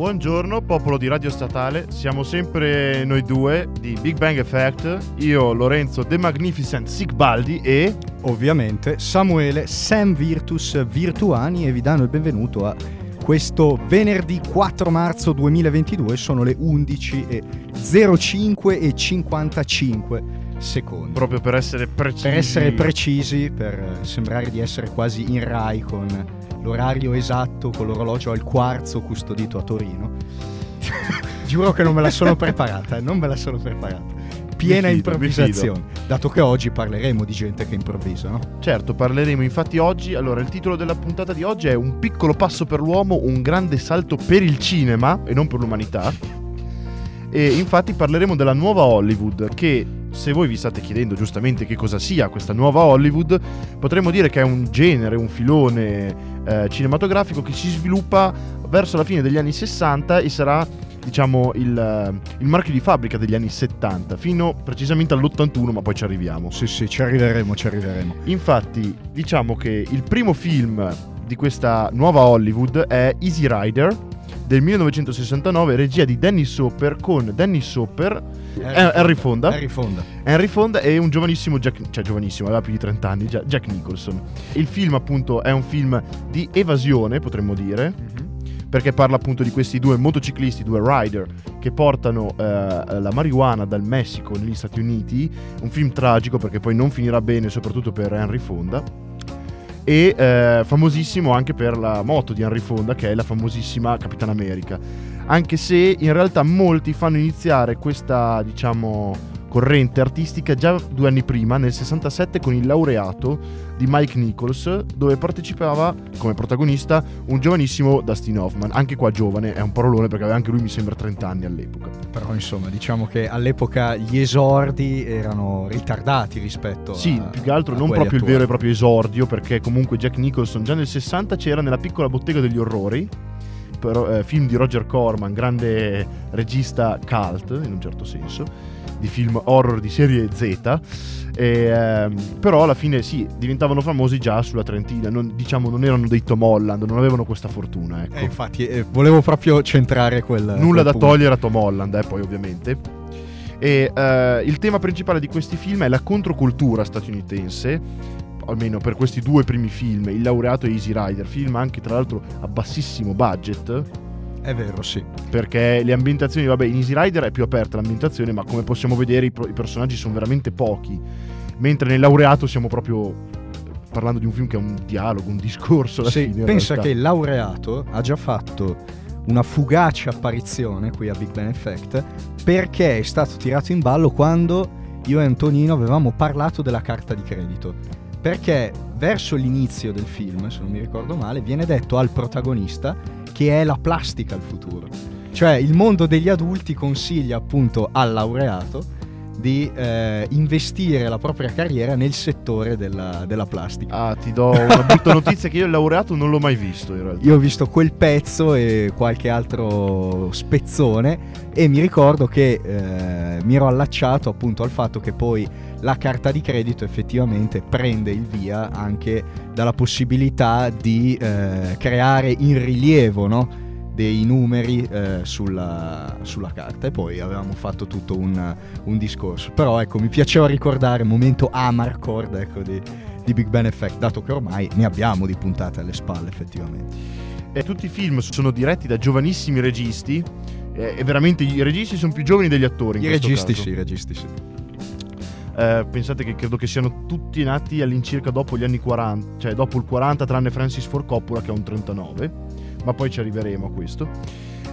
Buongiorno popolo di Radio Statale, siamo sempre noi due di Big Bang Effect, io Lorenzo The Magnificent Sigbaldi e ovviamente Samuele Sam Virtus Virtuani e vi danno il benvenuto a questo venerdì 4 marzo 2022, sono le 11.05 e 55 secondi. Proprio per essere precisi. Per essere precisi, per sembrare di essere quasi in Rai con l'orario esatto con l'orologio al quarzo custodito a Torino. Giuro che non me la sono preparata, non me la sono preparata. Piena fido, improvvisazione, dato che oggi parleremo di gente che improvvisa, no? Certo, parleremo infatti oggi, allora il titolo della puntata di oggi è Un piccolo passo per l'uomo, un grande salto per il cinema e non per l'umanità. E infatti parleremo della nuova Hollywood che se voi vi state chiedendo giustamente che cosa sia questa nuova Hollywood, potremmo dire che è un genere, un filone eh, cinematografico che si sviluppa verso la fine degli anni 60 e sarà diciamo il, il, marchio di fabbrica degli anni 70 fino precisamente all'81 ma poi ci arriviamo. Sì sì ci arriveremo ci arriveremo. Infatti diciamo che il primo film di questa nuova Hollywood è Easy Rider del 1969, regia di Danny Soper con Danny Soper, Henry, Henry Fonda. Henry Fonda. Henry Fonda e un giovanissimo Jack, cioè giovanissimo, aveva più di 30 anni, Jack Nicholson. Il film appunto è un film di evasione, potremmo dire. Mm-hmm perché parla appunto di questi due motociclisti, due rider che portano eh, la marijuana dal Messico negli Stati Uniti, un film tragico perché poi non finirà bene soprattutto per Henry Fonda e eh, famosissimo anche per la moto di Henry Fonda che è la famosissima Capitan America. Anche se in realtà molti fanno iniziare questa diciamo corrente artistica già due anni prima nel 67 con il laureato di Mike Nichols dove partecipava come protagonista un giovanissimo Dustin Hoffman anche qua giovane è un parolone perché aveva anche lui mi sembra 30 anni all'epoca però insomma diciamo che all'epoca gli esordi erano ritardati rispetto sì, a, più che altro non proprio attuali. il vero e proprio esordio perché comunque Jack Nicholson già nel 60 c'era nella piccola bottega degli orrori però, eh, film di Roger Corman grande regista cult in un certo senso di film horror di serie Z e, ehm, però alla fine sì, diventavano famosi già sulla Trentina, non, diciamo non erano dei Tom Holland, non avevano questa fortuna. Ecco. Eh, infatti eh, volevo proprio centrare quel... Nulla quel da punto. togliere a Tom Holland, eh, poi ovviamente. E eh, il tema principale di questi film è la controcultura statunitense, almeno per questi due primi film, Il laureato e Easy Rider, film anche tra l'altro a bassissimo budget è vero, sì. Perché le ambientazioni, vabbè, in Easy Rider è più aperta l'ambientazione, ma come possiamo vedere i, pro- i personaggi sono veramente pochi. Mentre nel laureato siamo proprio parlando di un film che è un dialogo, un discorso. Alla sì, fine, pensa che il laureato ha già fatto una fugace apparizione qui a Big Ben Effect perché è stato tirato in ballo quando io e Antonino avevamo parlato della carta di credito. Perché verso l'inizio del film, se non mi ricordo male, viene detto al protagonista che è la plastica il futuro. Cioè il mondo degli adulti consiglia appunto al laureato di eh, investire la propria carriera nel settore della, della, plastica. Ah, ti do una brutta notizia che io il laureato non l'ho mai visto in realtà. Io ho visto quel pezzo e qualche altro spezzone e mi ricordo che eh, mi ero allacciato appunto al fatto che poi la carta di credito effettivamente prende il via anche dalla possibilità di eh, creare in rilievo, no? Dei numeri eh, sulla, sulla, carta e poi avevamo fatto tutto un, un, discorso. Però ecco, mi piaceva ricordare il momento Amarcord ecco, di, di Big Ben Effect, dato che ormai ne abbiamo di puntate alle spalle effettivamente. E tutti i film sono diretti da giovanissimi registi e veramente i registi sono più giovani degli attori. I registi caso. sì, i registi sì. Eh, pensate che credo che siano tutti nati all'incirca dopo gli anni 40, cioè dopo il 40 tranne Francis Ford Coppola che ha un 39 ma poi ci arriveremo a questo.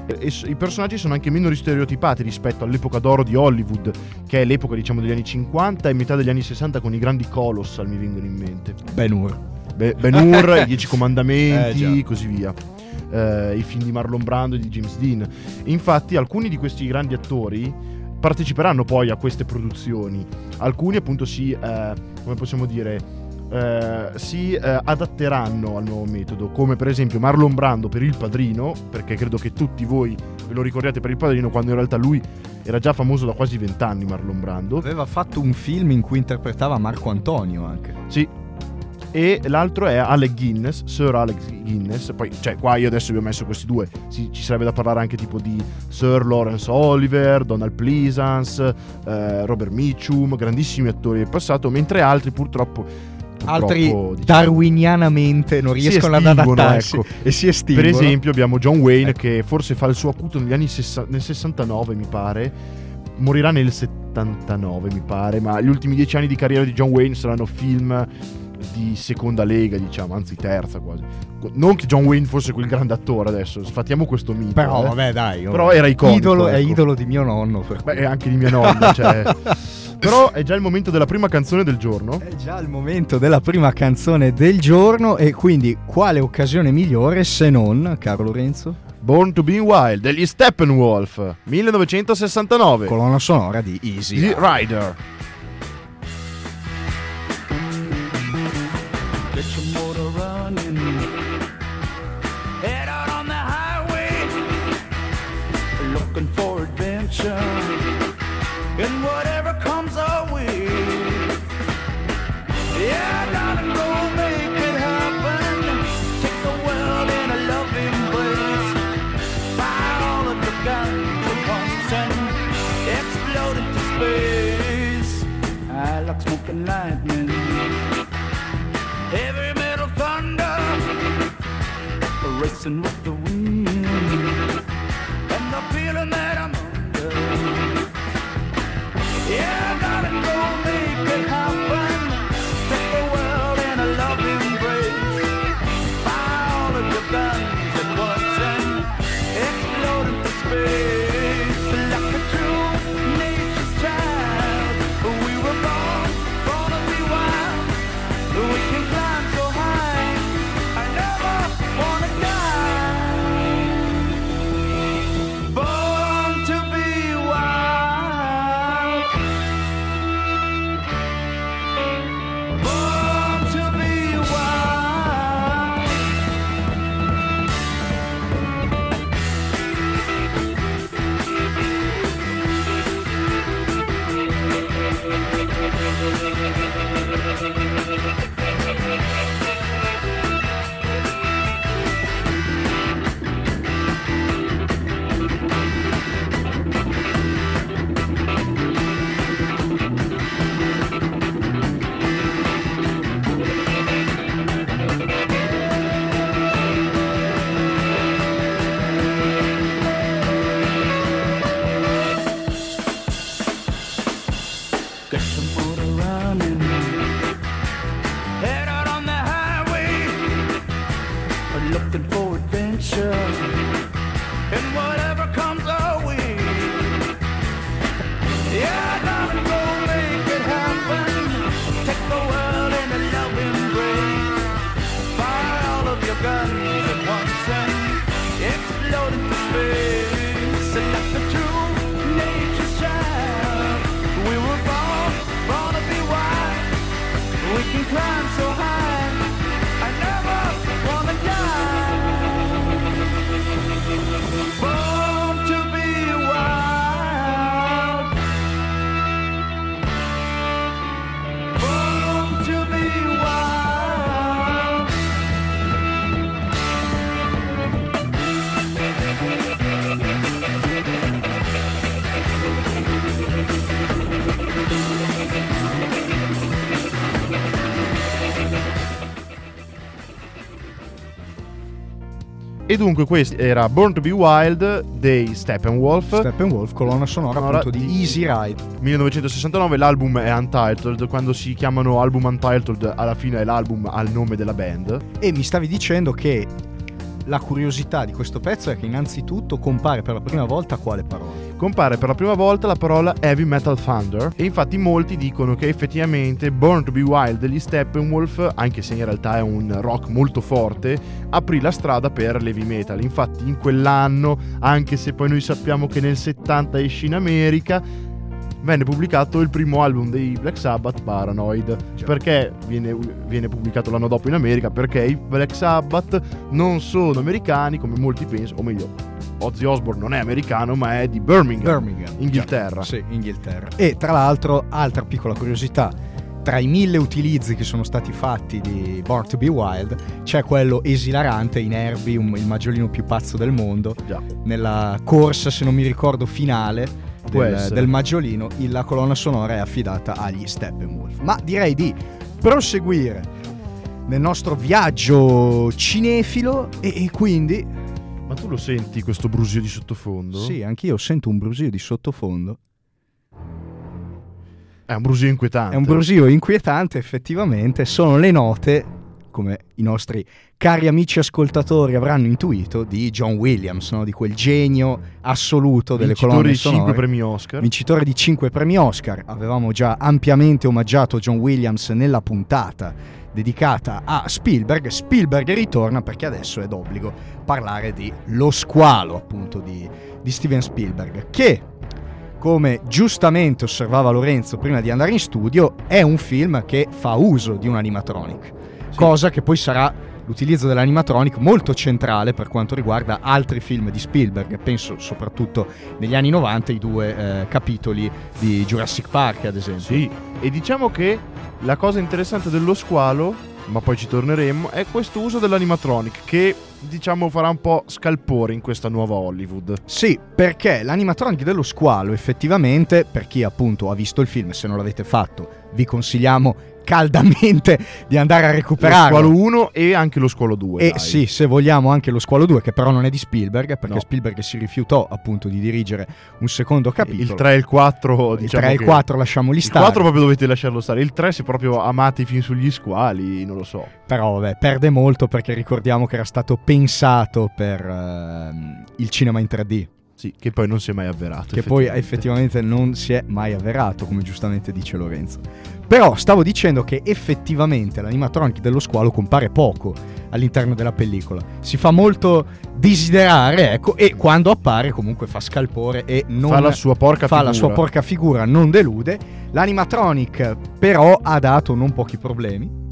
E I personaggi sono anche meno stereotipati rispetto all'epoca d'oro di Hollywood, che è l'epoca diciamo degli anni 50 e metà degli anni 60 con i grandi colossal mi vengono in mente. Ben Hur. Be- ben Hur, i Dieci Comandamenti, eh, così via. Uh, I film di Marlon Brando e di James Dean. E infatti alcuni di questi grandi attori parteciperanno poi a queste produzioni. Alcuni appunto si, uh, come possiamo dire, eh, si eh, adatteranno al nuovo metodo, come per esempio Marlon Brando per Il Padrino, perché credo che tutti voi ve lo ricordiate per Il Padrino, quando in realtà lui era già famoso da quasi vent'anni Marlon Brando. Aveva fatto un film in cui interpretava Marco Antonio anche. Sì, e l'altro è Alec Guinness, Sir Alex Guinness. Poi, cioè, qua io adesso vi ho messo questi due. Si- ci sarebbe da parlare anche tipo di Sir Lawrence Oliver, Donald Pleasance, eh, Robert Mitchum, grandissimi attori del passato, mentre altri purtroppo. Altri diciamo, darwinianamente non riescono ad estinguono, adattarsi ecco. e si estinguono. Per esempio abbiamo John Wayne Ecco. che forse fa il suo acuto negli anni sessa- nel 69 mi pare, morirà nel 79 mi pare, ma gli ultimi dieci anni di carriera di John Wayne saranno film di seconda lega diciamo, anzi terza quasi. Non che John Wayne fosse quel grande attore adesso, sfattiamo questo mito. Però eh. vabbè dai. oh. Però era iconico, Idolo, È ecco. idolo di mio nonno. per Beh, anche di mia nonna, cioè. Però è già il momento della prima canzone del giorno. È già il momento della prima canzone del giorno e quindi quale occasione migliore se non, caro Lorenzo, Born to be Wild degli Steppenwolf 1969. colonna sonora di Easy. Easy Rider. Get racing with the E dunque questo era Born to be Wild dei Steppenwolf. Steppenwolf, colonna sonora Sonora appunto di di- Easy Ride. 1969 l'album è Untitled, quando si chiamano album Untitled alla fine l'album ha il nome della band. E mi stavi dicendo che la curiosità di questo pezzo è che innanzitutto compare per la prima volta quale parola? Compare per la prima volta la parola Heavy Metal Thunder e infatti molti dicono che effettivamente Born to be Wild degli Steppenwolf, anche se in realtà è un rock molto forte, aprì la strada per l'heavy metal. Infatti in quell'anno, anche se poi noi sappiamo che nel 70 esce in America, venne pubblicato il primo album dei Black Sabbath, Paranoid. Perché viene, viene pubblicato l'anno dopo in America? Perché i Black Sabbath non sono americani come molti pensano, o meglio, Ozzy Osbourne non è americano ma è di Birmingham, Birmingham. Inghilterra. Sì, Inghilterra. E tra l'altro, altra piccola curiosità, tra i mille utilizzi che sono stati fatti di Born to be Wild c'è quello esilarante in Herbie, il maggiolino più pazzo del mondo, Già. nella corsa, se non mi ricordo, finale del, del maggiolino, la colonna sonora è affidata agli Steppenwolf. Ma direi di proseguire nel nostro viaggio cinefilo e, e quindi... Ma tu lo senti questo brusio di sottofondo? Sì, anch'io sento un brusio di sottofondo. È un brusio inquietante. È un brusio inquietante, effettivamente. Sono le note, come i nostri cari amici ascoltatori avranno intuito, di John Williams, no? di quel genio assoluto delle Vincitore colonne di 5 sonore. premi Oscar. Vincitore di 5 premi Oscar. Avevamo già ampiamente omaggiato John Williams nella puntata dedicata a Spielberg. Spielberg ritorna perché adesso è d'obbligo parlare di Lo squalo, appunto, di, di Steven Spielberg, che come giustamente osservava Lorenzo prima di andare in studio, è un film che fa uso di un animatronic, cosa che poi sarà l'utilizzo dell'animatronic molto centrale per quanto riguarda altri film di Spielberg, penso soprattutto negli anni 90 i due eh, capitoli di Jurassic Park ad esempio. Sì, e diciamo che la cosa interessante dello squalo, ma poi ci torneremo, è questo uso dell'animatronic che diciamo farà un po' scalpore in questa nuova Hollywood. Sì, perché l'animatronic dello squalo effettivamente, per chi appunto ha visto il film, se non l'avete fatto, vi consigliamo caldamente di andare a Lo recuperarlo. squalo 1 e anche lo squalo 2. E dai. sì, se vogliamo anche lo Squalo 2, che però non è di Spielberg, perché No. Spielberg si rifiutò appunto di dirigere un secondo capitolo. Il 3 e il 4, Il diciamo 3 e il che- 4 lasciamoli Il stare. 4 proprio dovete lasciarlo stare. Il 3 se proprio amate i film sugli squali, non lo so. Però vabbè, perde molto perché ricordiamo che era stato pensato per ehm, il cinema in 3D, Sì, che poi non si è mai avverato. che poi effettivamente non si è mai avverato, come giustamente dice Lorenzo. Però stavo dicendo che effettivamente l'animatronic dello squalo compare poco all'interno della pellicola. Si fa molto desiderare, ecco, e quando appare comunque fa scalpore e non fa la sua porca fa figura. la sua porca figura, non delude. L'animatronic però ha dato non pochi problemi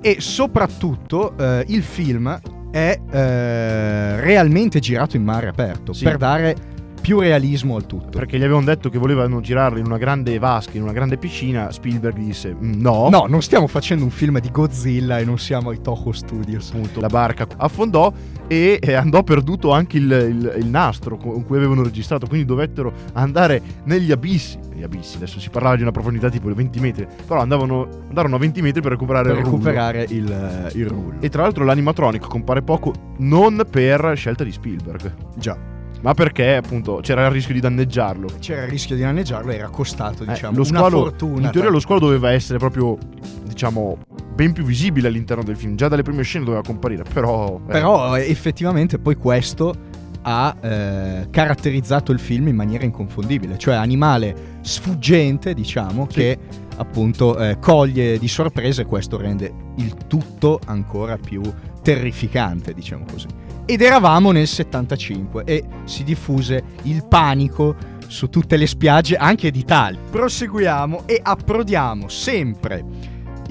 e soprattutto eh, il film è eh, realmente girato in mare aperto Sì. per dare più realismo al tutto. Perché gli avevano detto che volevano girarlo in una grande vasca, in una grande piscina. Spielberg disse: "Mm, No, No, non stiamo facendo un film di Godzilla e non siamo ai Toho Studios. appunto la barca affondò e andò perduto anche il, il- il nastro con cui avevano registrato quindi dovettero andare negli abissi negli abissi adesso si parlava di una profondità tipo 20 metri però andavano, andarono a 20 metri per recuperare Per il rullo. recuperare il, eh, il rullo. e tra l'altro l'animatronic compare poco non per scelta di Spielberg Già, ma perché appunto c'era il rischio di danneggiarlo c'era il rischio di danneggiarlo, era costato, Eh, diciamo, lo una squalo, fortuna. in teoria lo squalo doveva essere proprio diciamo ben più visibile all'interno del film già dalle prime scene doveva comparire però eh, Però eh, effettivamente poi questo ha eh, caratterizzato il film in maniera inconfondibile, cioè animale sfuggente, diciamo, Sì. che appunto eh, coglie di sorpresa e questo rende il tutto ancora più terrificante, diciamo così. Ed eravamo nel 75 e si diffuse il panico su tutte le spiagge, anche d'Italia. Proseguiamo e approdiamo sempre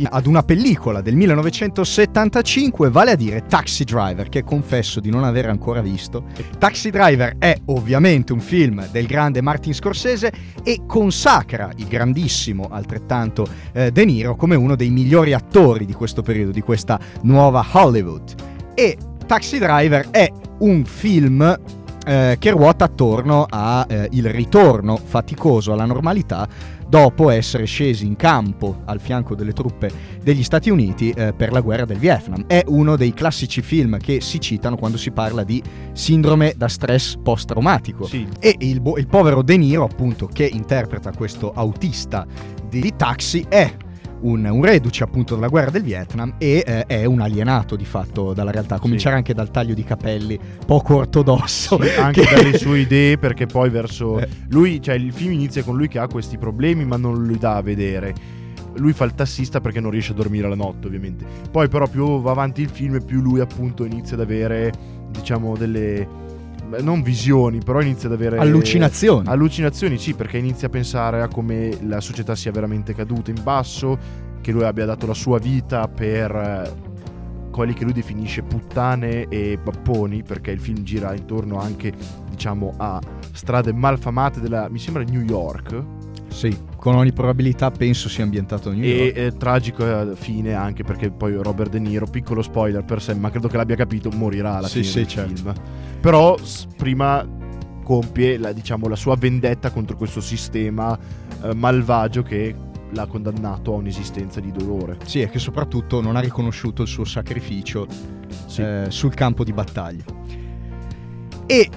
ad una pellicola del 1975, vale a dire Taxi Driver, che confesso di non aver ancora visto. Taxi Driver è ovviamente un film del grande Martin Scorsese e consacra il grandissimo, altrettanto eh, De Niro, come uno dei migliori attori di questo periodo, di questa nuova Hollywood. E Taxi Driver è un film eh, che ruota attorno al ritorno faticoso alla normalità dopo essere scesi in campo al fianco delle truppe degli Stati Uniti eh, per la guerra del Vietnam. È uno dei classici film che si citano quando si parla di sindrome da stress post-traumatico. sì, E il, bo- il povero De Niro, appunto, che interpreta questo autista di, di taxi, è un, un reduce appunto della guerra del Vietnam e eh, è un alienato di fatto dalla realtà. A cominciare anche dal taglio di capelli poco ortodosso. Sì, anche che- dalle sue idee perché poi verso Eh. lui cioè il film inizia con lui che ha questi problemi ma non li dà a vedere lui fa il tassista perché non riesce a dormire la notte ovviamente poi però più va avanti il film più lui appunto inizia ad avere diciamo delle non visioni però inizia ad avere Allucinazioni. allucinazioni sì perché inizia a pensare a come la società sia veramente caduta in basso che lui abbia dato la sua vita per eh, quelli che lui definisce puttane e bapponi perché il film gira intorno anche diciamo a strade malfamate della mi sembra New York Sì, con ogni probabilità penso sia ambientato a New E York. eh, tragico alla fine anche perché poi Robert De Niro, piccolo spoiler per sé, ma credo che l'abbia capito, morirà alla Sì, fine sì, del certo. film. Però s- prima compie la, diciamo, la sua vendetta contro questo sistema eh, malvagio che l'ha condannato a un'esistenza di dolore. Sì, e che soprattutto non ha riconosciuto il suo sacrificio Sì. eh, sul campo di battaglia. E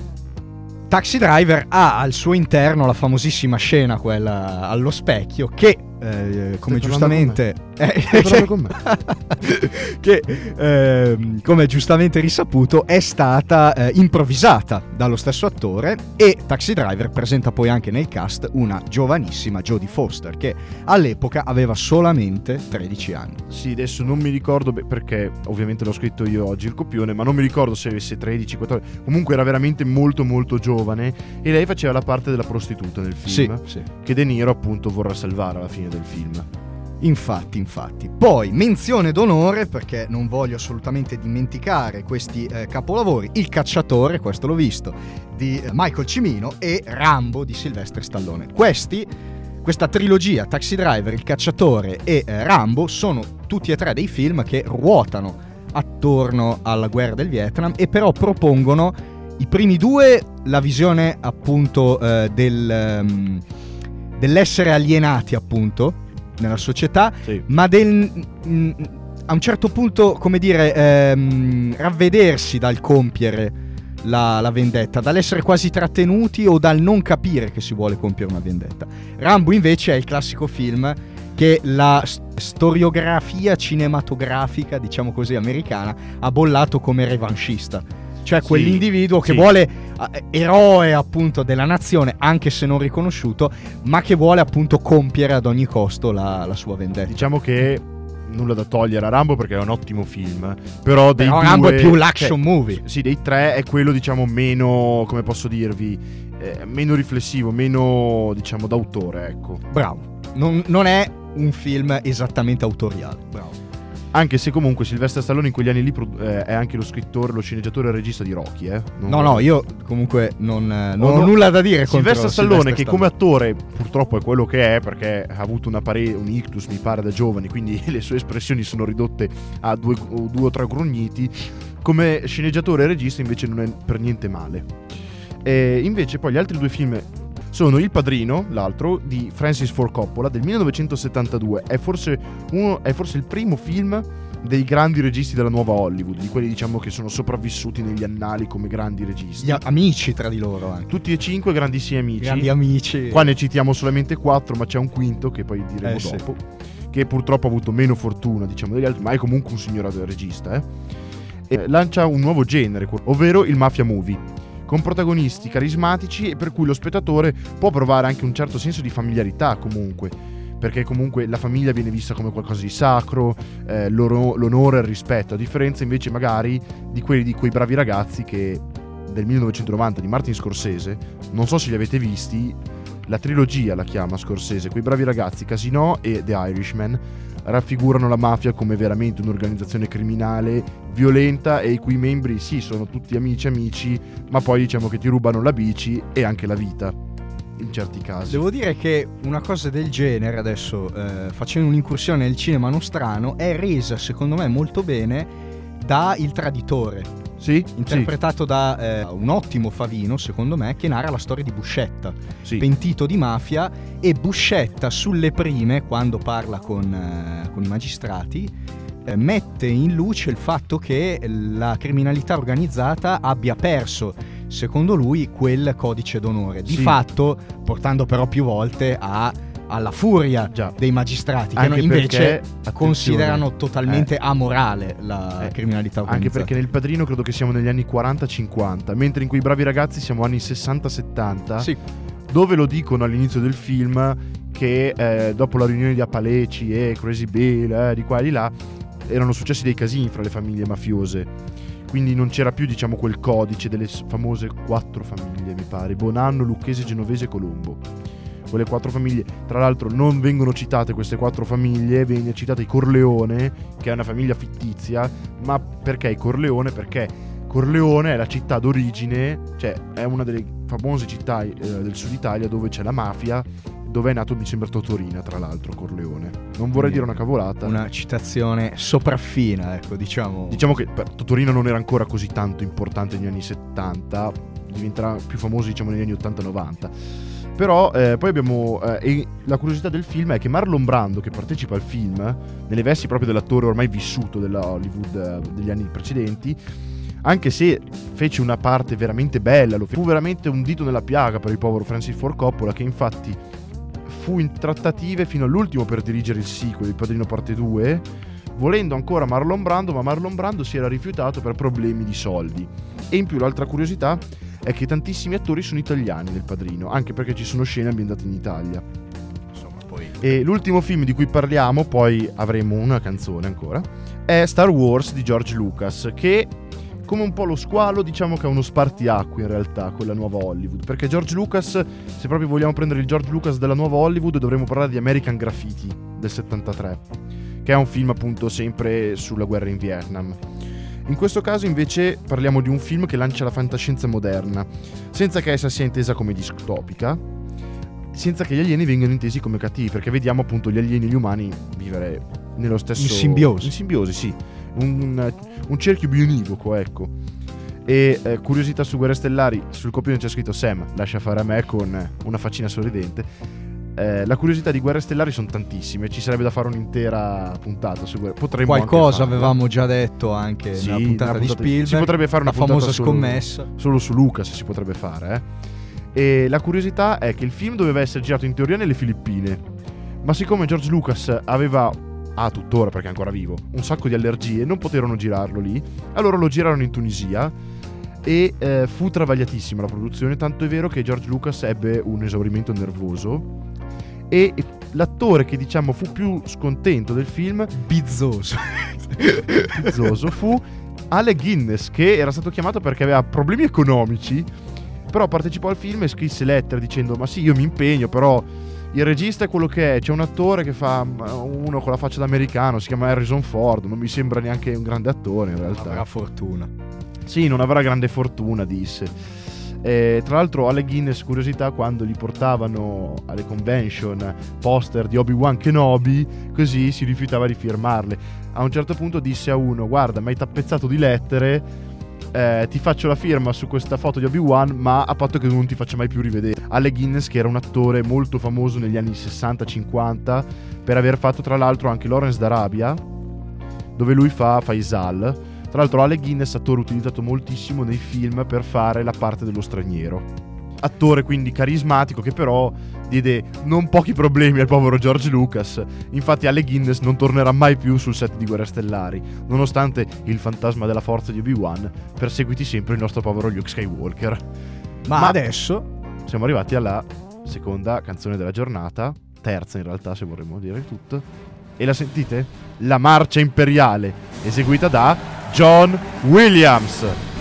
Taxi Driver ha al suo interno la famosissima scena, quella allo specchio, che eh, come parlando giustamente eh, Stai parlando con me? che ehm, come giustamente risaputo è stata eh, improvvisata dallo stesso attore e Taxi Driver presenta poi anche nel cast una giovanissima Jodie Foster che all'epoca aveva solamente 13 anni. Sì, adesso non mi ricordo beh, perché ovviamente l'ho scritto io oggi il copione, ma non mi ricordo se avesse 13, 14, comunque era veramente molto molto giovane e lei faceva la parte della prostituta nel film Sì, sì. che De Niro appunto vorrà salvare alla fine del film. Infatti, infatti. Poi, menzione d'onore, perché non voglio assolutamente dimenticare questi eh, capolavori, Il cacciatore, questo l'ho visto, di eh, Michael Cimino e Rambo di Silvestre Stallone. Questi, questa trilogia, Taxi Driver, Il cacciatore e eh, Rambo, sono tutti e tre dei film che ruotano attorno alla guerra del Vietnam e però propongono i primi due la visione appunto eh, del, ehm, dell'essere alienati appunto nella società Sì. ma del mm, a un certo punto, come dire, ehm, ravvedersi dal compiere la, la vendetta, dall'essere quasi trattenuti o dal non capire che si vuole compiere una vendetta. Rambo invece è il classico film che la storiografia cinematografica, diciamo così, americana ha bollato come revanchista. Cioè Sì, quell'individuo che sì. vuole eroe appunto della nazione, anche se non riconosciuto, ma che vuole appunto compiere ad ogni costo la, la sua vendetta. Diciamo che nulla da togliere a Rambo perché è un ottimo film, però dei Però due, Rambo è più l'action cioè, movie. Sì, dei tre è quello diciamo meno, come posso dirvi, eh, meno riflessivo, meno diciamo d'autore, ecco. Bravo. Non, non è un film esattamente autoriale. Bravo. Anche se comunque Silvestre Stallone in quegli anni lì eh, è anche lo scrittore, lo sceneggiatore e il regista di Rocky, eh. Non- No, no, io comunque non, eh, non Oh, ho no. nulla da dire Silvestre Stallone Silvestre che come attore purtroppo è quello che è perché ha avuto una pare- un ictus mi pare da giovane quindi le sue espressioni sono ridotte a due o, due o tre grugniti come sceneggiatore e regista invece non è per niente male e invece poi gli altri due film sono Il Padrino, l'altro, di Francis Ford Coppola del 1972 è forse, uno, è forse il primo film dei grandi registi della nuova Hollywood di quelli diciamo che sono sopravvissuti negli annali come grandi registi Gli amici tra di loro anche. tutti e cinque grandissimi amici Grandi amici. Qua ne citiamo solamente quattro, ma c'è un quinto che poi diremo Eh, sì. dopo. Che purtroppo ha avuto meno fortuna, diciamo, degli altri, ma è comunque un signore regista. Eh? E lancia un nuovo genere, ovvero il mafia movie. Con protagonisti carismatici e per cui lo spettatore può provare anche un certo senso di familiarità comunque. Perché comunque la famiglia viene vista come qualcosa di sacro, eh, l'onore e il rispetto, a differenza invece magari di quelli di quei bravi ragazzi che del 1990 di Martin Scorsese, non so se li avete visti, la trilogia la chiama Scorsese, quei bravi ragazzi, Casino e The Irishman, raffigurano la mafia come veramente un'organizzazione criminale, violenta e i cui membri sì sono tutti amici amici, ma poi diciamo che ti rubano la bici e anche la vita, in certi casi. Devo dire che una cosa del genere, adesso eh, facendo un'incursione nel cinema nostrano, è resa secondo me molto bene da Il Traditore, Sì? interpretato da eh, un ottimo Favino, secondo me, che narra la storia di Buscetta. Sì, sì. pentito di mafia e Buscetta sulle prime, quando parla con, eh, con i magistrati, eh, mette in luce il fatto che la criminalità organizzata abbia perso, secondo lui, quel codice d'onore. Di Sì. fatto, portando però più volte a- alla furia Già. dei magistrati, che Anche no- invece considerano totalmente amorale la Eh, criminalità Anche organizzata. perché nel padrino credo che siamo negli anni 40-50, mentre in quei bravi ragazzi siamo anni 60-70. Sì, dove lo dicono all'inizio del film che eh, dopo la riunione di Apaleci e Crazy Bill, eh, di qua e di là, erano successi dei casini fra le famiglie mafiose. Quindi non c'era più, diciamo, quel codice delle famose quattro famiglie, mi pare, Bonanno, Lucchese, Genovese e Colombo. Quelle quattro famiglie, tra l'altro non vengono citate queste quattro famiglie, viene citata i Corleone, che è una famiglia fittizia, ma perché i Corleone? Perché Corleone è la città d'origine, cioè è una delle famose città eh, del sud Italia dove c'è la mafia, dove è nato mi sembra Totorina tra l'altro Corleone. Non vorrei Quindi dire una cavolata. Una citazione sopraffina, ecco, diciamo. Diciamo che per Totorino non era ancora così tanto importante negli anni 70, diventerà più famoso diciamo negli anni 80-90. Però eh, poi abbiamo... eh, la curiosità del film è che Marlon Brando, che partecipa al film, nelle vesti proprio dell'attore ormai vissuto della Hollywood eh, degli anni precedenti, anche se fece una parte veramente bella, lo fu veramente un dito nella piaga per il povero Francis Ford Coppola, che infatti fu in trattative fino all'ultimo per dirigere il sequel, Il Padrino Parte 2, volendo ancora Marlon Brando, ma Marlon Brando si era rifiutato per problemi di soldi. E in più l'altra curiosità è che tantissimi attori sono italiani nel Padrino, anche perché ci sono scene ambientate in Italia. Insomma, poi... E l'ultimo film di cui parliamo, poi avremo una canzone ancora, è Star Wars di George Lucas, che come un po' lo squalo diciamo che è uno spartiacque in realtà con la nuova Hollywood, perché George Lucas, se proprio vogliamo prendere il George Lucas della nuova Hollywood, dovremmo parlare di American Graffiti del 73, che è un film appunto sempre sulla guerra in Vietnam. In questo caso invece parliamo di un film che lancia la fantascienza moderna, senza che essa sia intesa come distopica, senza che gli alieni vengano intesi come cattivi, perché vediamo appunto gli alieni e gli umani vivere nello stesso... In simbiosi. In simbiosi, sì. Un, un cerchio bionivoco, ecco. E eh, curiosità su Guerre Stellari, sul copione c'è scritto Sam, lascia fare a me con una faccina sorridente. Eh, la curiosità di Guerre Stellari sono tantissime, ci sarebbe da fare un'intera puntata su Guerre Potremmo Qualcosa avevamo già detto anche Sì, nella puntata nella di puntata- Spielberg. si potrebbe fare una la puntata famosa solo- scommessa. Solo su Lucas si potrebbe fare, eh. E la curiosità è che il film doveva essere girato in teoria nelle Filippine, ma siccome George Lucas aveva, ah tuttora perché è ancora vivo, un sacco di allergie, non poterono girarlo lì, allora lo girarono in Tunisia e eh, fu travagliatissima la produzione, tanto è vero che George Lucas ebbe un esaurimento nervoso e l'attore che diciamo fu più scontento del film Bizzoso. pizzoso fu Ale Guinness che era stato chiamato perché aveva problemi economici però partecipò al film e scrisse lettere dicendo ma sì io mi impegno però il regista è quello che è c'è un attore che fa mm, uno con la faccia da americano si chiama Harrison Ford non mi sembra neanche un grande attore in realtà Avrà fortuna. sì, non avrà grande fortuna, disse. Eh, tra l'altro, alle Guinness, curiosità, quando gli portavano alle convention poster di Obi-Wan Kenobi, così si rifiutava di firmarle. A un certo punto disse a uno: Guarda, mi hai tappezzato di lettere. eh, ti faccio la firma su questa foto di Obi-Wan, ma a patto che non ti faccia mai più rivedere. Ale Guinness, che era un attore molto famoso negli anni 60-50, per aver fatto tra l'altro anche Lawrence d'Arabia, dove lui fa Faisal. Tra l'altro Ale Guinness, attore utilizzato moltissimo nei film per fare la parte dello straniero. Attore quindi carismatico che però diede non pochi problemi al povero George Lucas. Infatti Ale Guinness non tornerà mai più sul set di Guerre Stellari, nonostante il fantasma della forza di Obi-Wan perseguiti sempre il nostro povero Luke Skywalker. Ma, Ma- adesso Siamo arrivati alla seconda canzone della giornata, terza in realtà se vorremmo dire tutto. E la sentite? La marcia imperiale, eseguita da John Williams.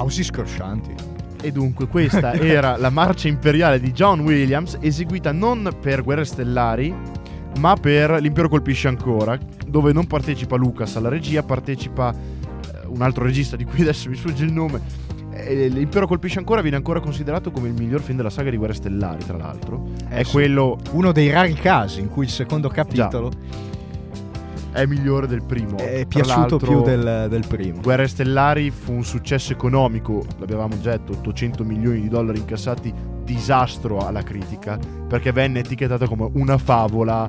Applausi scroscianti. E dunque questa era la marcia imperiale di John Williams, eseguita non per Guerre Stellari, ma per L'Impero colpisce ancora, dove non partecipa Lucas alla regia, partecipa eh, un altro regista di cui adesso mi sfugge il nome. E L'Impero colpisce ancora viene ancora considerato come il miglior film della saga di Guerre Stellari, tra l'altro. Eh è sì. quello Uno dei rari casi in cui il secondo capitolo è migliore del primo. è piaciuto più del, del primo. Guerre Stellari fu un successo economico, l'avevamo già detto, 800 milioni di dollari incassati, disastro alla critica, perché venne etichettata come una favola.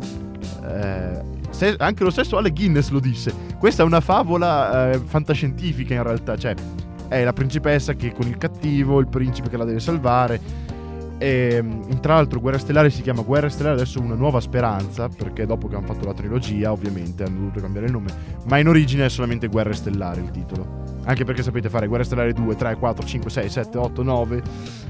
eh, se- anche lo stesso Ale Guinness lo disse. Questa è una favola eh, fantascientifica in realtà, cioè è la principessa che con il cattivo, il principe che la deve salvare. E, mm, tra l'altro Guerra Stellare si chiama Guerra Stellare adesso una nuova speranza perché dopo che hanno fatto la trilogia ovviamente hanno dovuto cambiare il nome ma in origine è solamente Guerre Stellari il titolo. Anche perché sapete fare Guerre Stellari 2, 3, 4, 5, 6, 7, 8, 9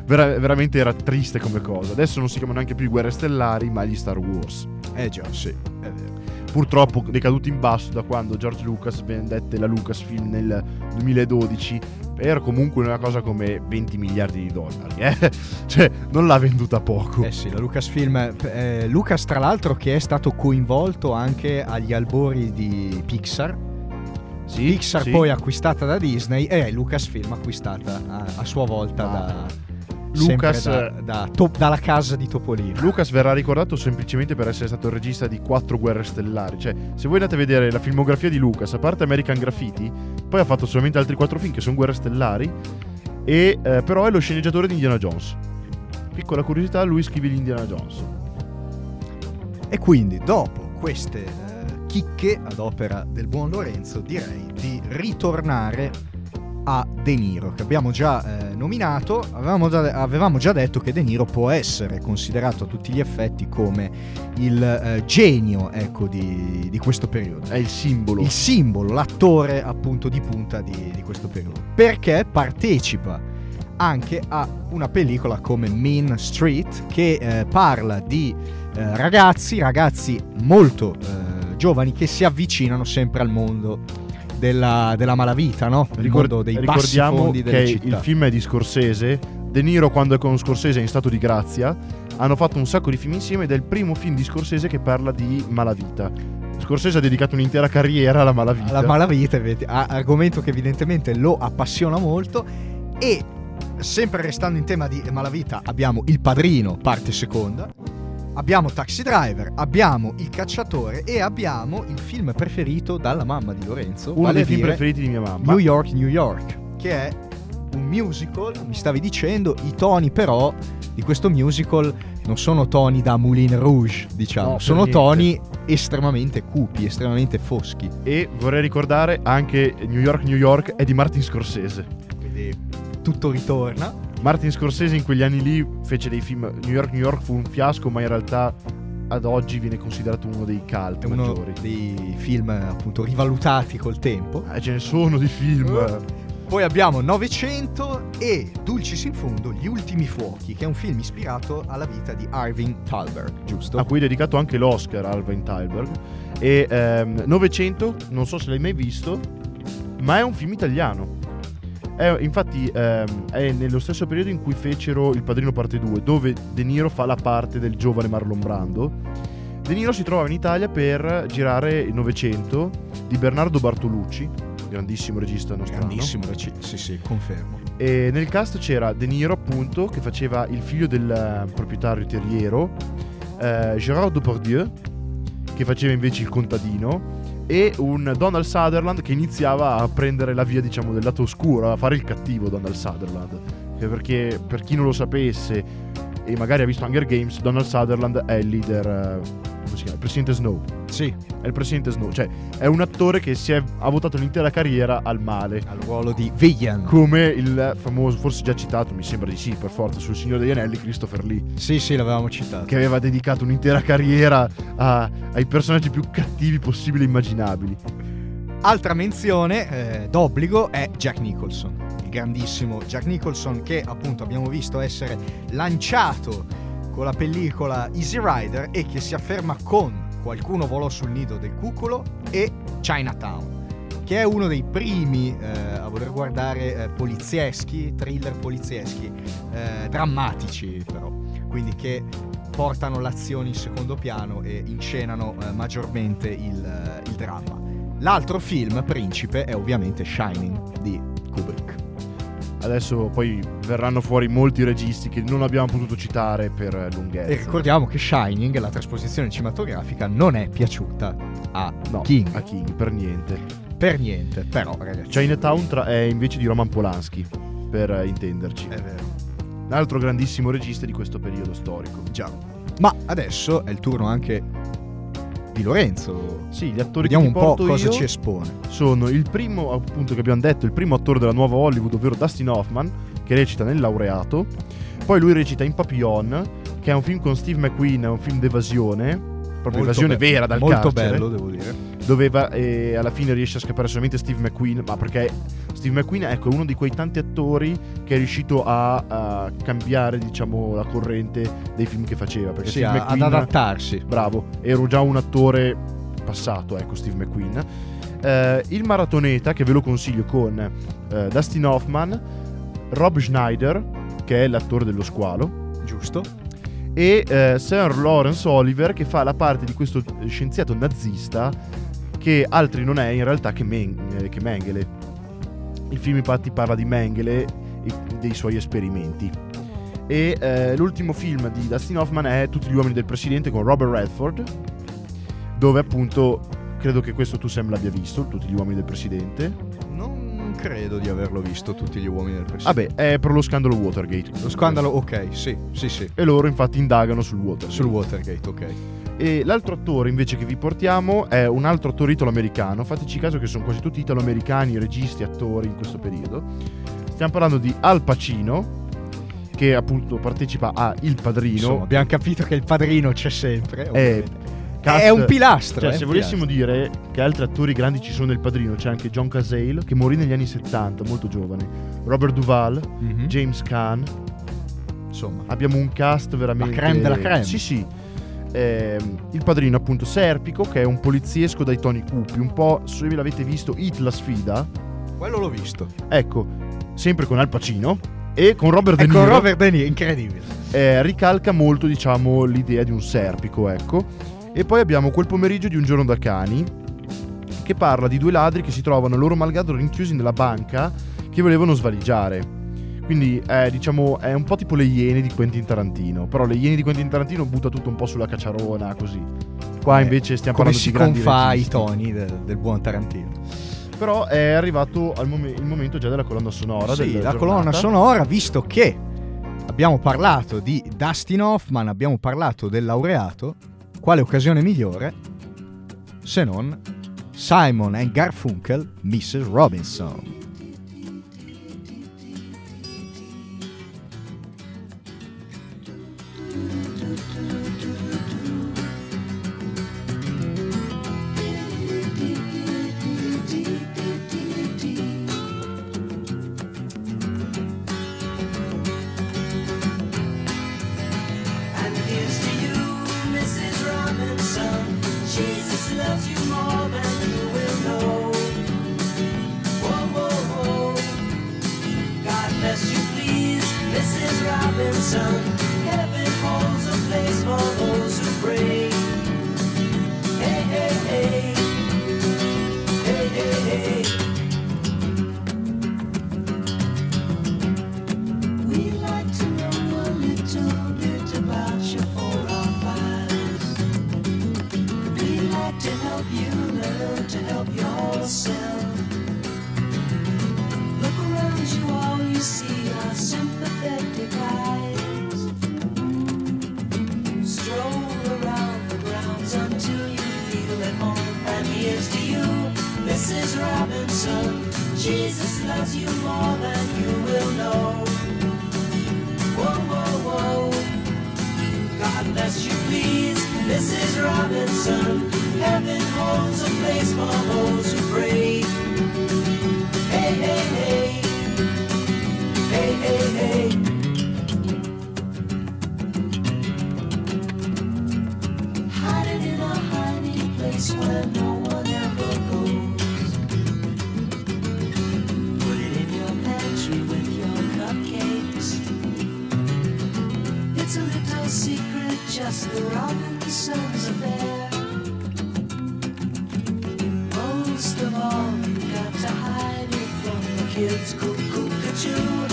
Vera- veramente era triste come cosa. Adesso non si chiamano neanche più Guerre Stellari ma gli Star Wars. Eh già, sì, è vero. purtroppo decaduti in basso da quando George Lucas vendette la Lucasfilm nel 2012 per comunque una cosa come 20 miliardi di dollari eh? cioè non l'ha venduta poco Eh sì, la Lucasfilm. eh, Lucas, tra l'altro, che è stato coinvolto anche agli albori di Pixar. sì, Pixar sì. poi acquistata da Disney e Lucasfilm acquistata a, a sua volta Ah. da Lucas- da, da To- dalla casa di Topolino. Lucas verrà ricordato semplicemente per essere stato il regista di quattro guerre stellari. Cioè, se voi andate a vedere la filmografia di Lucas, a parte American Graffiti, poi ha fatto solamente altri quattro film che sono guerre stellari. E eh, però è lo sceneggiatore di Indiana Jones. Piccola curiosità, lui scrive l'Indiana Jones. E quindi, dopo queste eh, chicche ad opera del buon Lorenzo, direi di ritornare a De Niro, che abbiamo già eh, nominato. Avevamo già, avevamo già detto che De Niro può essere considerato a tutti gli effetti come il eh, genio ecco, di, di questo periodo. È il simbolo. il simbolo, l'attore appunto di punta di, di questo periodo. Perché partecipa anche a una pellicola come Mean Street che eh, parla di eh, ragazzi, ragazzi molto eh, giovani che si avvicinano sempre al mondo della, della malavita, no? Il Ricord- mondo dei ricordiamo che il film è di Scorsese. De Niro, quando è con Scorsese è in stato di grazia. Hanno fatto un sacco di film insieme ed è il primo film di Scorsese che parla di malavita. Scorsese ha dedicato un'intera carriera alla malavita. La malavita, argomento che evidentemente lo appassiona molto e sempre restando in tema di malavita abbiamo Il Padrino, parte seconda, abbiamo Taxi Driver, abbiamo Il Cacciatore e abbiamo il film preferito dalla mamma di Lorenzo, Uno vale dei film preferiti di mia mamma. New York, New York, che è un musical, mi stavi dicendo, i toni però di questo musical non sono toni da Moulin Rouge, diciamo, No, sono niente. toni estremamente cupi, estremamente foschi. E vorrei ricordare anche New York, New York è di Martin Scorsese. Quindi tutto ritorna. Martin Scorsese in quegli anni lì fece dei film. New York, New York fu un fiasco, ma in realtà ad oggi viene considerato uno dei cult uno maggiori. dei film appunto rivalutati col tempo. Eh, ce ne sono di film. Eh. Poi abbiamo 900 e Dulcis in fondo, Gli ultimi fuochi, che è un film ispirato alla vita di Arvin Thalberg, giusto? a cui è dedicato anche l'Oscar a Alvin Thalberg. E ehm, 900, non so se l'hai mai visto, ma è un film italiano. È- infatti ehm, è nello stesso periodo in cui fecero Il Padrino Parte 2, dove De Niro fa la parte del giovane Marlon Brando. De Niro si trovava in Italia per girare il 900 di Bernardo Bartolucci, grandissimo regista nostrano. Grandissimo, sì sì, confermo. E nel cast c'era De Niro, appunto, che faceva il figlio del eh, proprietario terriero, eh, Gérard Depardieu, che faceva invece il contadino, e un Donald Sutherland che iniziava a prendere la via, diciamo, del lato oscuro, a fare il cattivo Donald Sutherland. Perché, per chi non lo sapesse, e magari ha visto Hunger Games, Donald Sutherland è il leader, eh, come si chiama? Il presidente Snow. Sì, È il presidente Snow, cioè è un attore che si è, ha votato l'intera carriera al male. al ruolo di Villain. Come il famoso, forse già citato, mi sembra di sì, per forza, sul Signore degli Anelli, Christopher Lee, Sì, sì, l'avevamo citato. che aveva dedicato un'intera carriera a- ai personaggi più cattivi possibili e immaginabili. Altra menzione eh, d'obbligo è Jack Nicholson, il grandissimo Jack Nicholson che appunto abbiamo visto essere lanciato con la pellicola Easy Rider e che si afferma con Qualcuno volò sul nido del cucolo e Chinatown, che è uno dei primi eh, a voler guardare eh, polizieschi, thriller polizieschi, eh, drammatici però, quindi che portano l'azione in secondo piano e inscenano eh, maggiormente il, eh, il dramma. L'altro film principe è ovviamente Shining di Kubrick. Adesso poi verranno fuori molti registi che non abbiamo potuto citare per E lunghezza. ricordiamo che Shining, la trasposizione cinematografica, non è piaciuta a No, King. a King, per niente. Per niente, però ragazzi. Chinatown tra- è invece di Roman Polanski, per intenderci. È vero. L'altro grandissimo regista di questo periodo storico. Già. Ma adesso è il turno anche di Lorenzo. Sì, gli attori Vediamo che un ti po' porto cosa ci espone. sono il primo, appunto, che abbiamo detto, il primo attore della nuova Hollywood, ovvero Dustin Hoffman, che recita nel laureato. Poi lui recita in Papillon, che è un film con Steve McQueen, è un film d'evasione. Proprio Molto evasione be- vera dal Molto carcere. bello, devo dire. Dove va- e alla fine riesce a scappare solamente Steve McQueen, ma perché Steve McQueen ecco, è uno di quei tanti attori che è riuscito a, a cambiare diciamo, la corrente dei film che faceva. Perché Sì, Steve a- ad McQueen, adattarsi. bravo, ero già un attore passato, ecco Steve McQueen. Eh, il Maratoneta, che ve lo consiglio con eh, Dustin Hoffman, Rob Schneider, che è l'attore dello squalo, Giusto? e eh, Sir Lawrence Oliver che fa la parte di questo scienziato nazista che altri non è in realtà che, Men- eh, che Mengele. Il film infatti parla di Mengele e dei suoi esperimenti. E eh, l'ultimo film di Dustin Hoffman è Tutti gli uomini del presidente con Robert Redford, dove appunto credo che questo tu Sam l'abbia visto, Tutti gli uomini del presidente. Non credo di averlo visto tutti gli uomini del presidente. Vabbè, è per lo scandalo Watergate. Lo scandalo, ok, sì, sì, sì. E loro infatti indagano sul Watergate. Sul Watergate, ok. E l'altro attore invece che vi portiamo è un altro attore italo-americano. Fateci caso che sono quasi tutti italo-americani, registi, attori in questo periodo. Stiamo parlando di Al Pacino, che appunto partecipa a Il Padrino. Insomma, abbiamo capito che il padrino c'è sempre. È, cast- è un pilastro. Cioè, se volessimo dire che altri attori grandi ci sono nel Padrino, c'è anche John Cazale, che morì negli anni 70, molto giovane. Robert Duval, pilastro. Mhm. James Caan. Insomma, Abbiamo un cast veramente. La crème della crème. Sì, sì. Ehm, il padrino, appunto, Serpico, che è un poliziesco dai toni cupi. Un po', se ve l'avete visto, Hit la sfida. quello l'ho visto. Ecco, sempre con Al Pacino. E con Robert De E con Niro. Robert De Niro, incredibile. eh, ricalca molto, diciamo, l'idea di un serpico, ecco. E poi abbiamo quel pomeriggio di un giorno da cani, che parla di due ladri che si trovano loro malgrado rinchiusi nella banca che volevano svaligiare. Quindi è, diciamo, è un po' tipo le iene di Quentin Tarantino. Però le iene di Quentin Tarantino butta tutto un po' sulla cacciarona, così. Qua Eh, invece stiamo Come parlando si di grandi confà i toni del, del buon Tarantino. Però è arrivato momen- il momento già della colonna sonora. Sì, della la giornata. colonna sonora, visto che abbiamo parlato di Dustin Hoffman, abbiamo parlato del laureato, quale occasione migliore se non Simon and Garfunkel, Mrs. Robinson. The Robinsons. Most of all, you got to hide it from the kids. Cuckoo, cuckoo,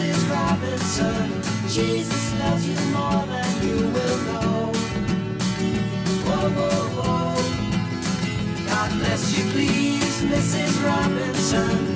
is Robinson. Jesus loves you more than you will know. Whoa, whoa, whoa. God bless you, please, Mrs. Robinson.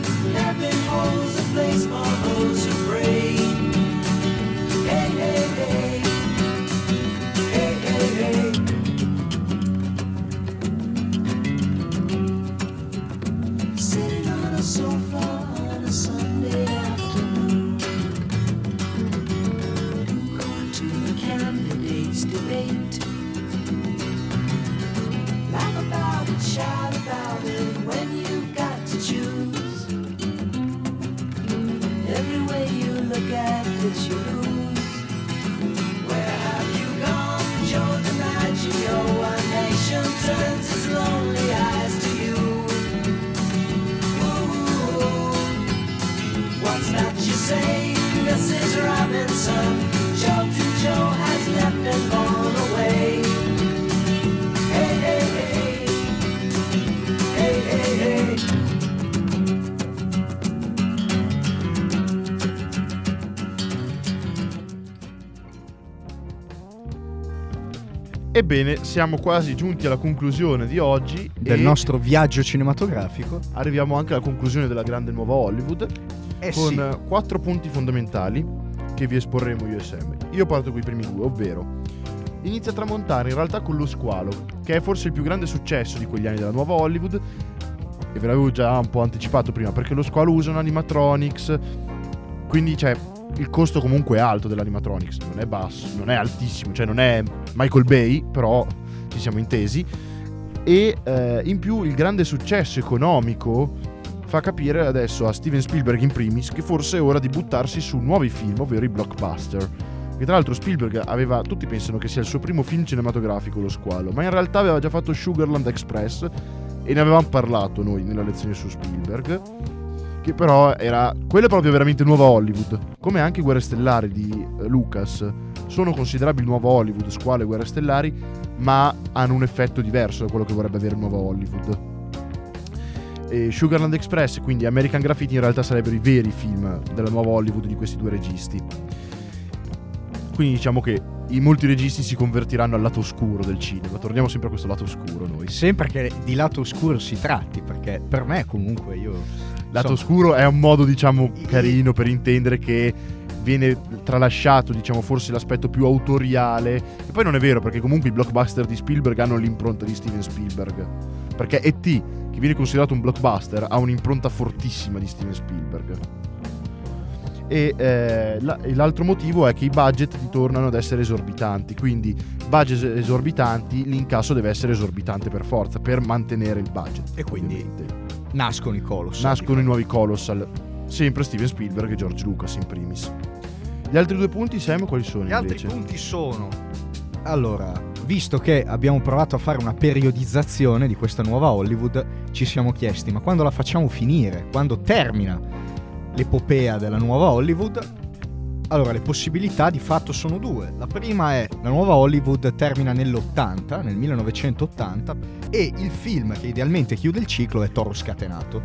Hey. Ebbene, siamo quasi giunti alla conclusione di oggi Del nostro viaggio cinematografico. arriviamo anche alla conclusione della grande nuova Hollywood Eh con sì. quattro punti fondamentali che vi esporremo io e Sam. Io parto con i primi due, ovvero inizia a tramontare in realtà con lo squalo, che è forse il più grande successo di quegli anni della nuova Hollywood e ve l'avevo già un po' anticipato prima perché lo squalo usa un animatronics, quindi c'è il costo comunque è alto dell'animatronics, non è basso, non è altissimo, cioè non è Michael Bay, però ci siamo intesi e eh, in più il grande successo economico fa capire adesso a Steven Spielberg in primis che forse è ora di buttarsi su nuovi film, ovvero i blockbuster. Che tra l'altro Spielberg aveva, tutti pensano che sia il suo primo film cinematografico lo squalo, ma in realtà aveva già fatto Sugarland Express e ne avevamo parlato noi nella lezione su Spielberg. Che però era. Quello è proprio veramente nuova Hollywood. Come anche Guerre Stellari di eh, Lucas. Sono considerabili nuova Hollywood, squalo e Guerre Stellari, ma hanno un effetto diverso da quello che vorrebbe avere nuova Hollywood. E Sugarland Express, quindi American Graffiti, in realtà sarebbero i veri film della nuova Hollywood di questi due registi. Quindi diciamo che i molti registi si convertiranno al lato oscuro del cinema. Torniamo sempre a questo lato oscuro noi. Sempre che di lato oscuro si tratti, perché per me comunque io... Lato insomma, oscuro è un modo, diciamo, carino per intendere che viene tralasciato, diciamo, forse l'aspetto più autoriale. E poi non è vero, perché comunque i blockbuster di Spielberg hanno l'impronta di Steven Spielberg. Perché E.T., che viene considerato un blockbuster, ha un'impronta fortissima di Steven Spielberg. E eh, la- l'altro motivo è che i budget tornano ad essere esorbitanti. Quindi, budget esorbitanti, l'incasso deve essere esorbitante per forza, per mantenere il budget. E quindi ovviamente. nascono i colossal. Nascono i nuovi Colossal, sempre Steven Spielberg e George Lucas in primis. Gli altri due punti, Sam, quali sono Gli altri invece? punti sono... Allora, visto che abbiamo provato a fare una periodizzazione di questa nuova Hollywood, ci siamo chiesti, ma quando la facciamo finire? Quando termina l'epopea della nuova Hollywood? Allora, le possibilità di fatto sono due. La prima è la nuova Hollywood termina nell'80, nel 1980, e il film che idealmente chiude il ciclo è Toro Scatenato.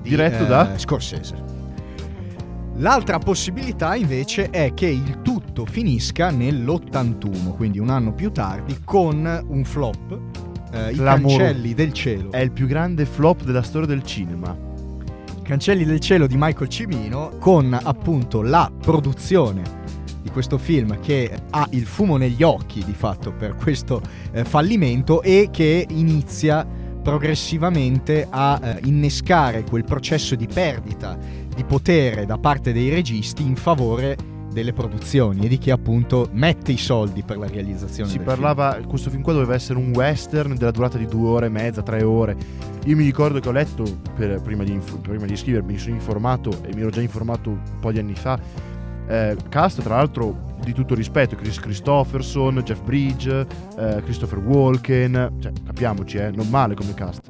di, Diretto eh, da? Scorsese. L'altra possibilità invece è che il tutto finisca nell'81, quindi un anno più tardi, con un flop, eh, I. Cancelli del Cielo. È il più grande flop della storia del cinema. Cancelli del cielo di Michael Cimino con appunto la produzione di questo film che ha il fumo negli occhi di fatto per questo eh, fallimento e che inizia progressivamente a eh, innescare quel processo di perdita di potere da parte dei registi in favore delle produzioni e di chi appunto mette i soldi per la realizzazione Si parlava, questo film qua doveva essere un western della durata di due ore e mezza, tre ore. Io mi ricordo che ho letto, per- prima, di, prima di scrivermi, mi sono informato e mi ero già informato un po' di anni fa. eh, cast, tra l'altro, di tutto rispetto, Chris Christopherson, Jeff Bridge, eh, Christopher Walken, cioè capiamoci, eh, non male come cast.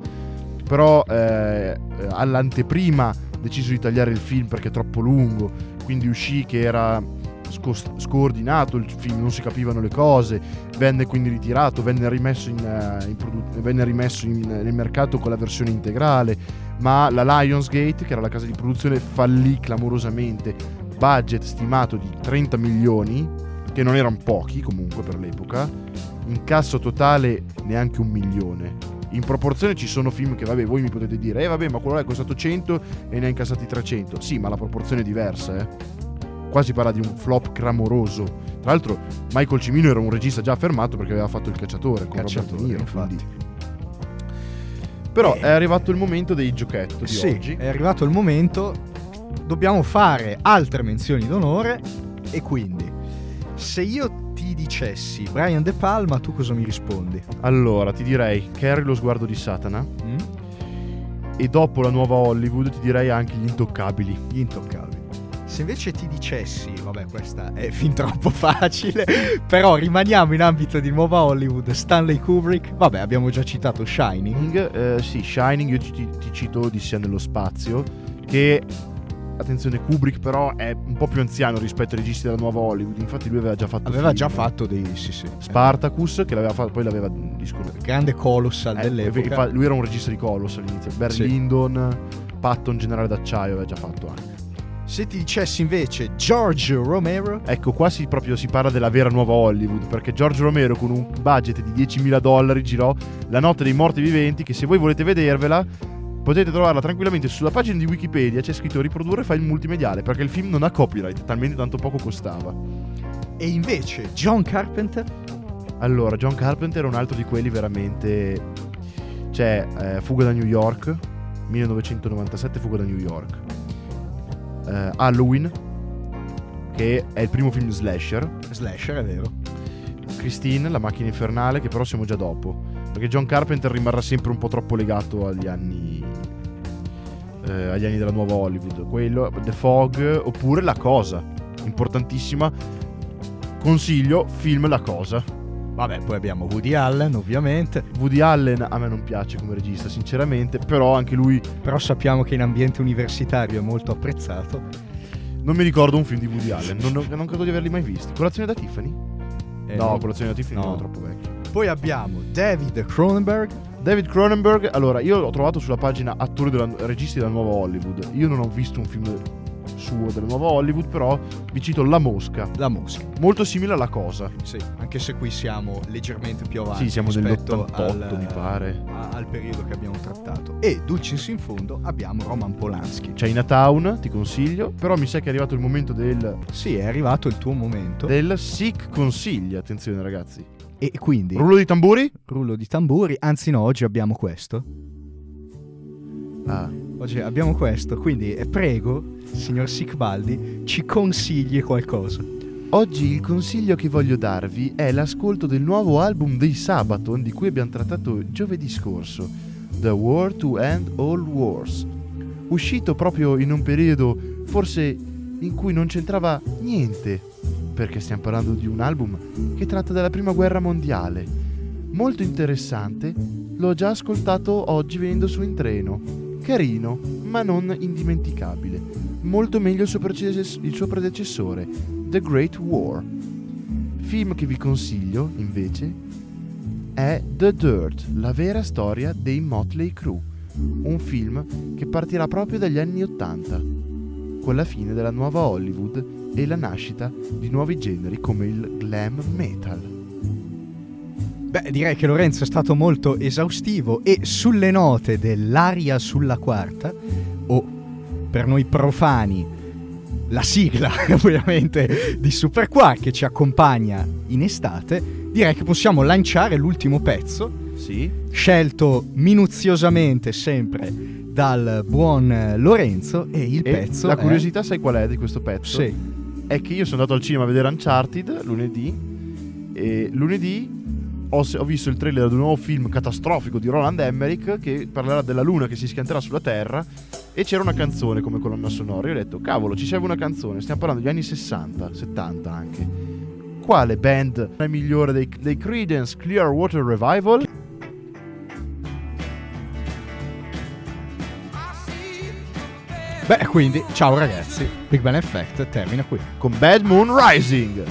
Però eh, all'anteprima deciso di tagliare il film perché è troppo lungo, quindi uscì che era scos- scordinato il film, non si capivano le cose, venne quindi ritirato, venne rimesso, in, eh, in produ- venne rimesso in- nel mercato con la versione integrale, ma la Lionsgate, che era la casa di produzione, fallì clamorosamente, budget stimato di 30 milioni, che non erano pochi comunque per l'epoca, incasso totale neanche un milione. In proporzione ci sono film che, vabbè, voi mi potete dire, eh vabbè, ma quello là è costato 100 e ne ha incassati 300. Sì, ma la proporzione è diversa, eh. Qua si parla di un flop clamoroso. Tra l'altro, Michael Cimino era un regista già affermato perché aveva fatto il cacciatore con Cacciatore, Niro. infatti. quindi- Però Eh. è arrivato il momento dei giochetti di Sì, oggi. è arrivato il momento. Dobbiamo fare altre menzioni d'onore. E quindi, se io ti dicessi Brian De Palma, tu cosa mi rispondi? Allora, ti direi Carrie lo sguardo di Satana. Mm? E dopo la nuova Hollywood ti direi anche gli intoccabili. Gli intoccabili. Se invece ti dicessi, vabbè, questa è fin troppo facile, però rimaniamo in ambito di nuova Hollywood, Stanley Kubrick, vabbè, abbiamo già citato Shining. Eh, sì, Shining, io ti, ti- ti cito Odissea nello spazio, che, attenzione, Kubrick però è un po' più anziano rispetto ai registi della nuova Hollywood, infatti lui aveva già fatto Aveva film. già fatto dei, sì, sì. Spartacus, che l'aveva fatto, poi l'aveva disco- Grande colossal eh, dell'epoca. lui era un regista di Coloss all'inizio, Barry Sì. Lyndon, Patton, generale d'acciaio, aveva già fatto anche. Se ti dicessi invece George Romero, Ecco, qua si, proprio si parla della vera nuova Hollywood, perché George Romero con un budget di 10.000 dollari girò La notte dei morti viventi, che se voi volete vedervela potete trovarla tranquillamente sulla pagina di Wikipedia, c'è scritto riprodurre file multimediale, perché il film non ha copyright, talmente tanto poco costava. e invece John Carpenter, Allora, John Carpenter è un altro di quelli veramente... C'è eh, Fuga da New York, 1997 Fuga da New York. Eh, Halloween, che è il primo film slasher. slasher è vero, Christine, la macchina infernale, che però siamo già dopo. Perché John Carpenter rimarrà sempre un po' troppo legato agli anni. Eh, agli anni della nuova Hollywood. Quello, The Fog, oppure La Cosa. Importantissima. Consiglio, film La Cosa. vabbè, poi abbiamo Woody Allen ovviamente, Woody Allen a me non piace come regista, sinceramente, però anche lui. però sappiamo che in ambiente universitario è molto apprezzato. Non mi ricordo un film di Woody Allen, non, non credo di averli mai visti. Colazione da Tiffany? Eh, no, Colazione da Tiffany no. non è troppo vecchio. Poi abbiamo David Cronenberg, David Cronenberg, allora io l'ho trovato sulla pagina attori della, registi della nuova Hollywood. Io non ho visto un film suo della nuova Hollywood, però vi cito La Mosca, La Mosca. molto simile alla cosa. Sì, anche se qui siamo leggermente più avanti Sì, siamo rispetto dell'88 al, mi pare. al periodo che abbiamo trattato. E Dulcis in fondo abbiamo Roman Polanski. Chinatown, ti consiglio, però mi sa che è arrivato il momento del, Sì, è arrivato il tuo momento. del Sick Consigli, attenzione ragazzi. E quindi Rullo di tamburi? rullo di tamburi, anzi no, oggi abbiamo questo. Ah, Oggi abbiamo questo, quindi eh, prego, signor Sicbaldi, ci consigli qualcosa. Oggi il consiglio che voglio darvi è l'ascolto del nuovo album dei Sabaton di cui abbiamo trattato giovedì scorso, The War to End All Wars, uscito proprio in un periodo forse in cui non c'entrava niente, perché stiamo parlando di un album che tratta della prima guerra mondiale. Molto interessante, l'ho già ascoltato oggi venendo su in treno. Carino, ma non indimenticabile. Molto meglio il suo, predecess- il suo predecessore, The Great War. Film che vi consiglio, invece, è The Dirt, la vera storia dei Motley Crue, un film che partirà proprio dagli anni Ottanta, con la fine della nuova Hollywood e la nascita di nuovi generi come il glam metal. Beh, direi che Lorenzo è stato molto esaustivo e sulle note dell'aria sulla quarta, o per noi profani, la sigla ovviamente di Super Quark che ci accompagna in estate, direi che possiamo lanciare l'ultimo pezzo, Sì? scelto minuziosamente sempre dal buon Lorenzo e il E pezzo la è- curiosità sai qual è di questo pezzo? Sì. È che io sono andato al cinema a vedere Uncharted lunedì e lunedì ho, ho visto il trailer di un nuovo film catastrofico di Roland Emmerich che parlerà della luna che si schianterà sulla Terra e c'era una canzone come colonna sonora. Io ho detto, cavolo, ci serve una canzone, stiamo parlando degli anni 60, 70 anche. Quale band è migliore dei, dei Creedence Clearwater Revival? Beh, quindi, ciao ragazzi, Big Bang Effect termina qui. con Bad Moon Rising.